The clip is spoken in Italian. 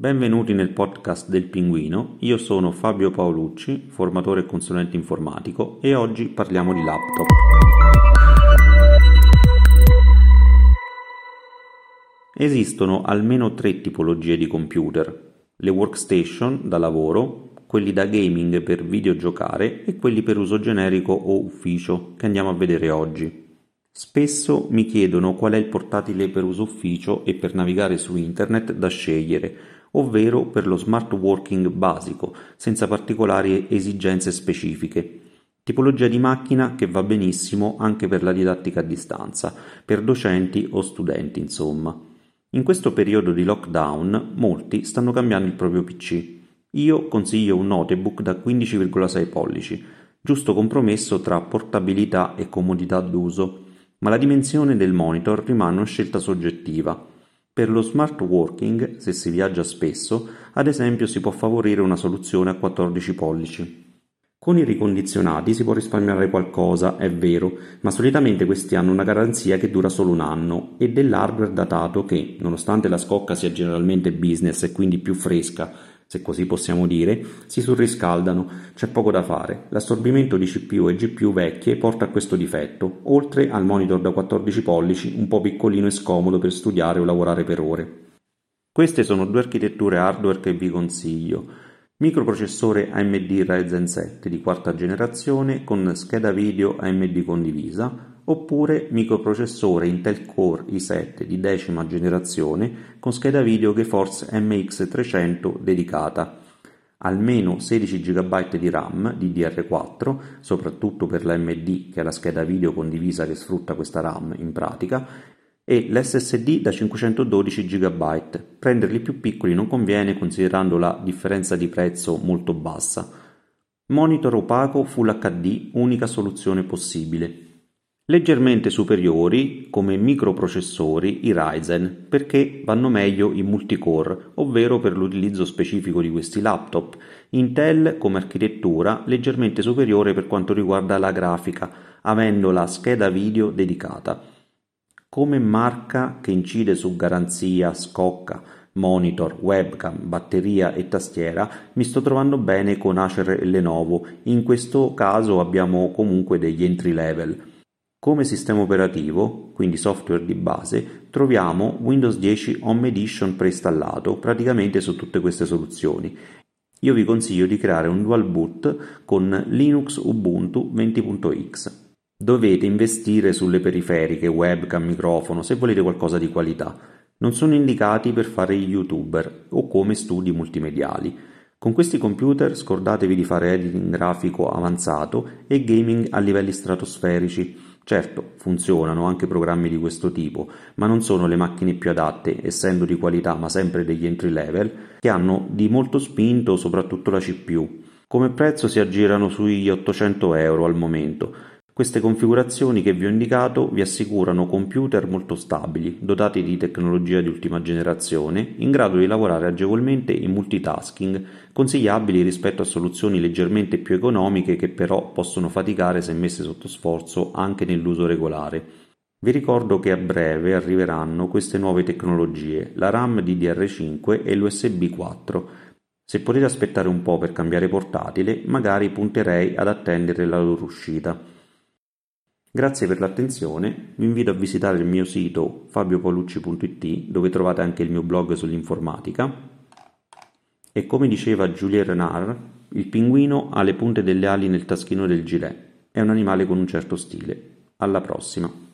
Benvenuti nel podcast del Pinguino, io sono Fabio Paolucci, formatore e consulente informatico e oggi parliamo di laptop. Esistono almeno tre tipologie di computer, le workstation da lavoro, quelli da gaming per videogiocare e quelli per uso generico o ufficio che andiamo a vedere oggi. Spesso mi chiedono qual è il portatile per uso ufficio e per navigare su internet da scegliere, ovvero per lo smart working basico, senza particolari esigenze specifiche. Tipologia di macchina che va benissimo anche per la didattica a distanza, per docenti o studenti, insomma. In questo periodo di lockdown molti stanno cambiando il proprio PC. Io consiglio un notebook da 15,6 pollici, giusto compromesso tra portabilità e comodità d'uso ma la dimensione del monitor rimane una scelta soggettiva. Per lo smart working, se si viaggia spesso, ad esempio si può favorire una soluzione a 14 pollici. Con i ricondizionati si può risparmiare qualcosa, è vero, ma solitamente questi hanno una garanzia che dura solo un anno e dell'hardware datato che, nonostante la scocca sia generalmente business e quindi più fresca, se così possiamo dire, si surriscaldano, c'è poco da fare. L'assorbimento di CPU e GPU vecchie porta a questo difetto, oltre al monitor da 14 pollici un po' piccolino e scomodo per studiare o lavorare per ore. Queste sono due architetture hardware che vi consiglio. Microprocessore AMD Ryzen 7 di quarta generazione con scheda video AMD condivisa, oppure microprocessore Intel Core i7 di decima generazione con scheda video GeForce MX300 dedicata, almeno 16 GB di RAM DDR4, soprattutto per l'AMD che è la scheda video condivisa che sfrutta questa RAM in pratica, e l'SSD da 512 GB. Prenderli più piccoli non conviene considerando la differenza di prezzo molto bassa. Monitor opaco Full HD, unica soluzione possibile. Leggermente superiori come microprocessori i Ryzen perché vanno meglio in multicore, ovvero per l'utilizzo specifico di questi laptop. Intel come architettura leggermente superiore per quanto riguarda la grafica, avendo la scheda video dedicata. Come marca che incide su garanzia, scocca, monitor, webcam, batteria e tastiera mi sto trovando bene con Acer e Lenovo, in questo caso abbiamo comunque degli entry level. Come sistema operativo, quindi software di base, troviamo Windows 10 Home Edition preinstallato praticamente su tutte queste soluzioni. Io vi consiglio di creare un dual boot con Linux Ubuntu 20.x. Dovete investire sulle periferiche, webcam, microfono, se volete qualcosa di qualità. Non sono indicati per fare youtuber o come studi multimediali. Con questi computer scordatevi di fare editing grafico avanzato e gaming a livelli stratosferici Certo, funzionano anche programmi di questo tipo, ma non sono le macchine più adatte, essendo di qualità ma sempre degli entry level, che hanno di molto spinto soprattutto la CPU. Come prezzo si aggirano sugli 800 euro al momento, queste configurazioni che vi ho indicato vi assicurano computer molto stabili, dotati di tecnologia di ultima generazione, in grado di lavorare agevolmente in multitasking, consigliabili rispetto a soluzioni leggermente più economiche che però possono faticare se messe sotto sforzo anche nell'uso regolare. Vi ricordo che a breve arriveranno queste nuove tecnologie, la RAM DDR5 e l'USB 4. Se potete aspettare un po' per cambiare portatile, magari punterei ad attendere la loro uscita. Grazie per l'attenzione, vi invito a visitare il mio sito fabiopaolucci.it dove trovate anche il mio blog sull'informatica e come diceva Julien Renard, il pinguino ha le punte delle ali nel taschino del gilet, è un animale con un certo stile. Alla prossima!